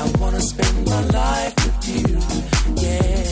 I wanna spend my life with you, yeah.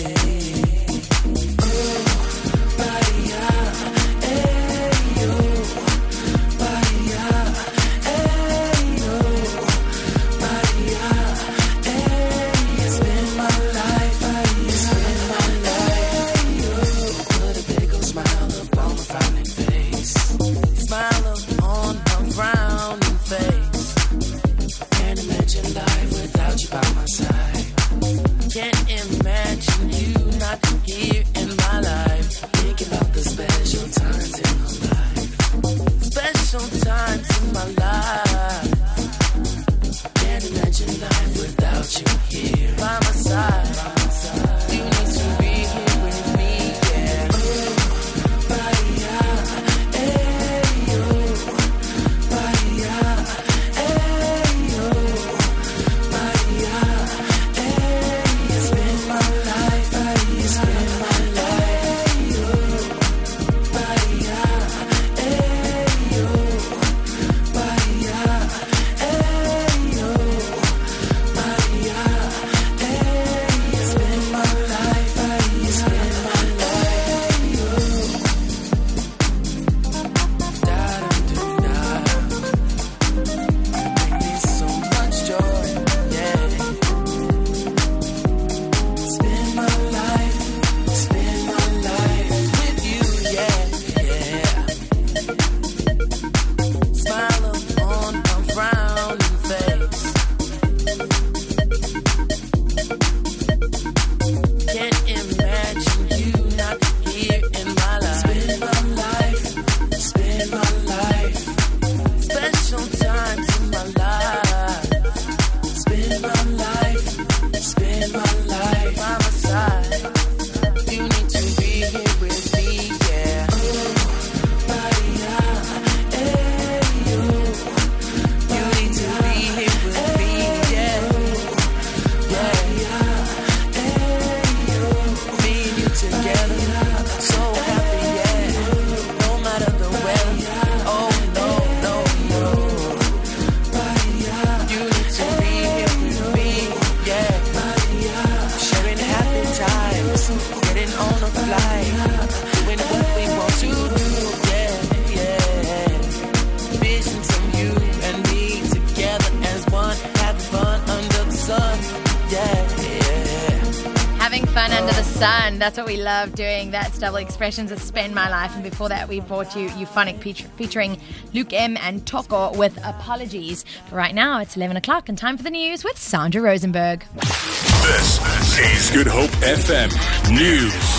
Having fun under the sun. That's what we love doing. That's Double Expressions of Spend My Life. And before that, we brought you Euphonic featuring Luke M and Toko with Apologies. But right now, it's 11 o'clock and time for the news with Sandra Rosenberg. This is Good Hope FM News.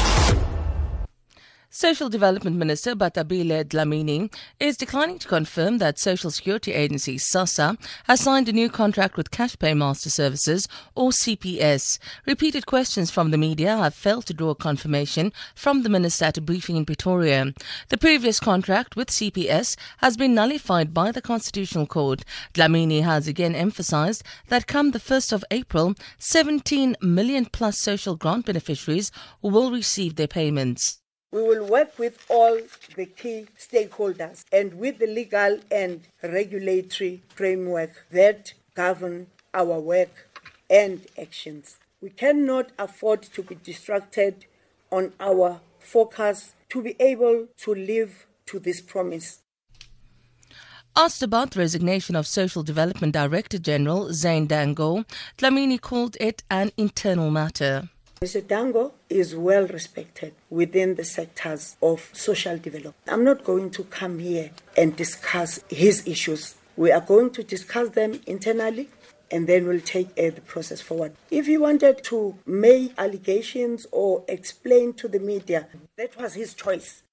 Social Development Minister Bathabile Dlamini is declining to confirm that Social Security Agency SASSA has signed a new contract with Cash Paymaster Services or CPS. Repeated questions from the media have failed to draw confirmation from the minister at a briefing in Pretoria. The previous contract with CPS has been nullified by the Constitutional Court. Dlamini has again emphasized that come the 1st of April, 17 million plus social grant beneficiaries will receive their payments. We will work with all the key stakeholders and with the legal and regulatory framework that govern our work and actions. We cannot afford to be distracted on our focus to be able to live to this promise. Asked about the resignation of Social Development Director General Zane Dangor, Dlamini called it an internal matter. Mr. Dangor is well respected within the sectors of social development. I'm not going to come here and discuss his issues. We are going to discuss them internally and then we'll take uh, the process forward. If he wanted to make allegations or explain to the media, that was his choice.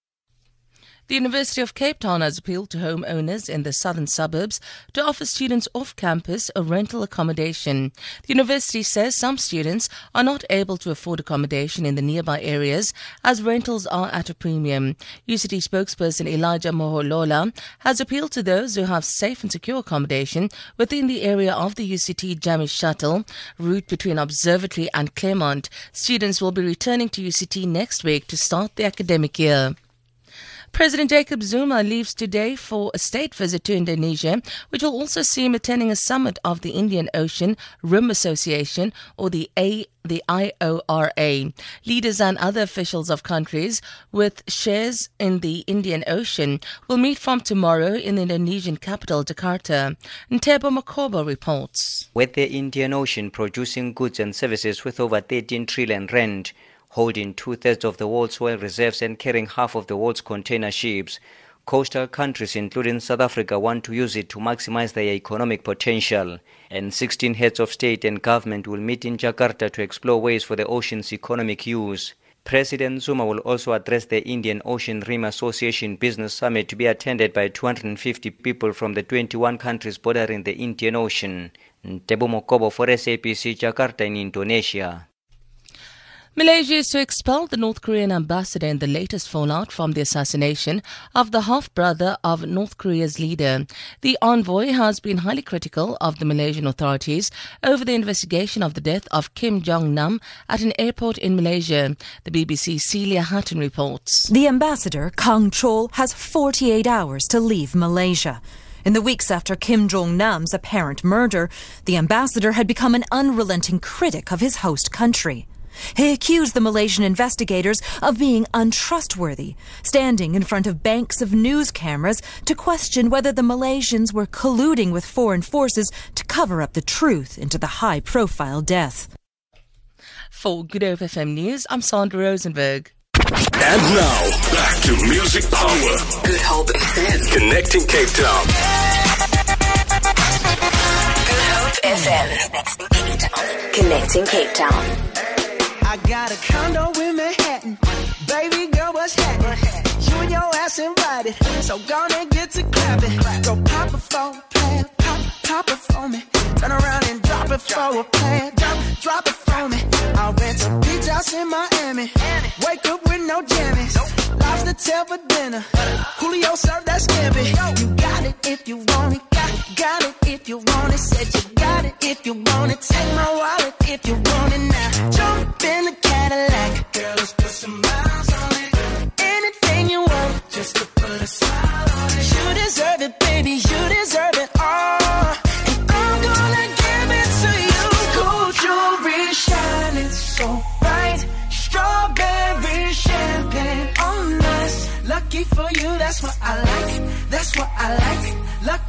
The University of Cape Town has appealed to homeowners in the southern suburbs to offer students off campus a rental accommodation. The university says some students are not able to afford accommodation in the nearby areas as rentals are at a premium. UCT spokesperson Elijah Moholola has appealed to those who have safe and secure accommodation within the area of the UCT Jammie Shuttle route between Observatory and Claremont. Students will be returning to UCT next week to start the academic year. President Jacob Zuma leaves today for a state visit to Indonesia, which will also see him attending a summit of the Indian Ocean Rim Association, or the A the IORA. Leaders and other officials of countries with shares in the Indian Ocean will meet from tomorrow in the Indonesian capital, Jakarta. Ntebo Makobo reports. With the Indian Ocean producing goods and services with over 13 trillion rand, holding two thirds of the world's oil reserves and carrying half of the world's container ships. Coastal countries, including South Africa, want to use it to maximize their economic potential. And 16 heads of state and government will meet in Jakarta to explore ways for the ocean's economic use. President Zuma will also address the Indian Ocean Rim Association Business Summit to be attended by 250 people from the 21 countries bordering the Indian Ocean. Ntebo Mokobo for SABC Jakarta in Indonesia. Malaysia is to expel the North Korean ambassador in the latest fallout from the assassination of the half brother of North Korea's leader. The envoy has been highly critical of the Malaysian authorities over the investigation of the death of Kim Jong nam at an airport in Malaysia. The BBC's Celia Hatton reports. The ambassador, Kang Chol, has 48 hours to leave Malaysia. In the weeks after Kim Jong nam's apparent murder, the ambassador had become an unrelenting critic of his host country. He accused the Malaysian investigators of being untrustworthy, standing in front of banks of news cameras to question whether the Malaysians were colluding with foreign forces to cover up the truth into the high profile death. For Good Hope FM News, I'm Sandra Rosenberg. And now, back to Music Power. Good Hope FM. Connecting Cape Town. Good Hope FM. Connecting Cape Town. I got a condo in Manhattan. Baby girl, what's happening? You and your ass invited. So gonna get to clapping. Go pop a phone, plan, pop, pop it for me. Turn around and drop it for a plan. Drop, drop it for me. I'll rent a beach house in Miami. Wake up with no jammies. Lobster tail for dinner. Julio served that scampi. You got it if you want it. Got, it if you want it. Said you got it if you want it. Take my wallet if you want it now. Jump in the Cadillac. Girl, let's put some miles on it. Anything you want, just to put a smile on it. You deserve it, baby. You deserve it all.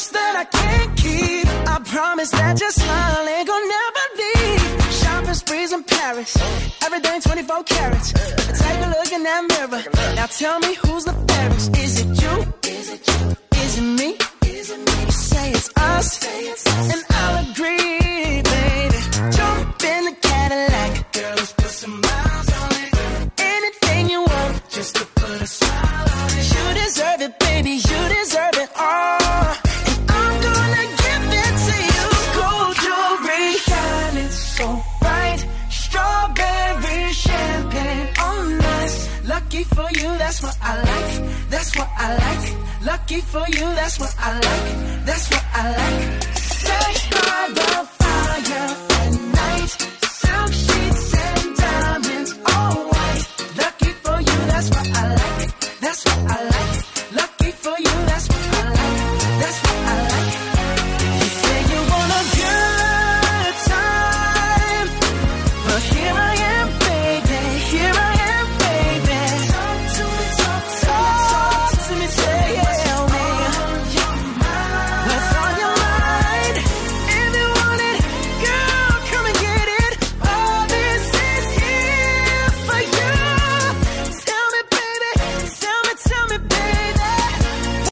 Promise that I can't keep. I promise that your smile ain't gonna never leave. Shopping sprees in Paris. Everything 24 carats. Take a look in that mirror. Now tell me who's the fairest. Is it you? Is it you? Is it me? Is it me? You say it's us. And that's what I like. That's what I like. Lucky for you, that's what I like. That's what I like. Sex by the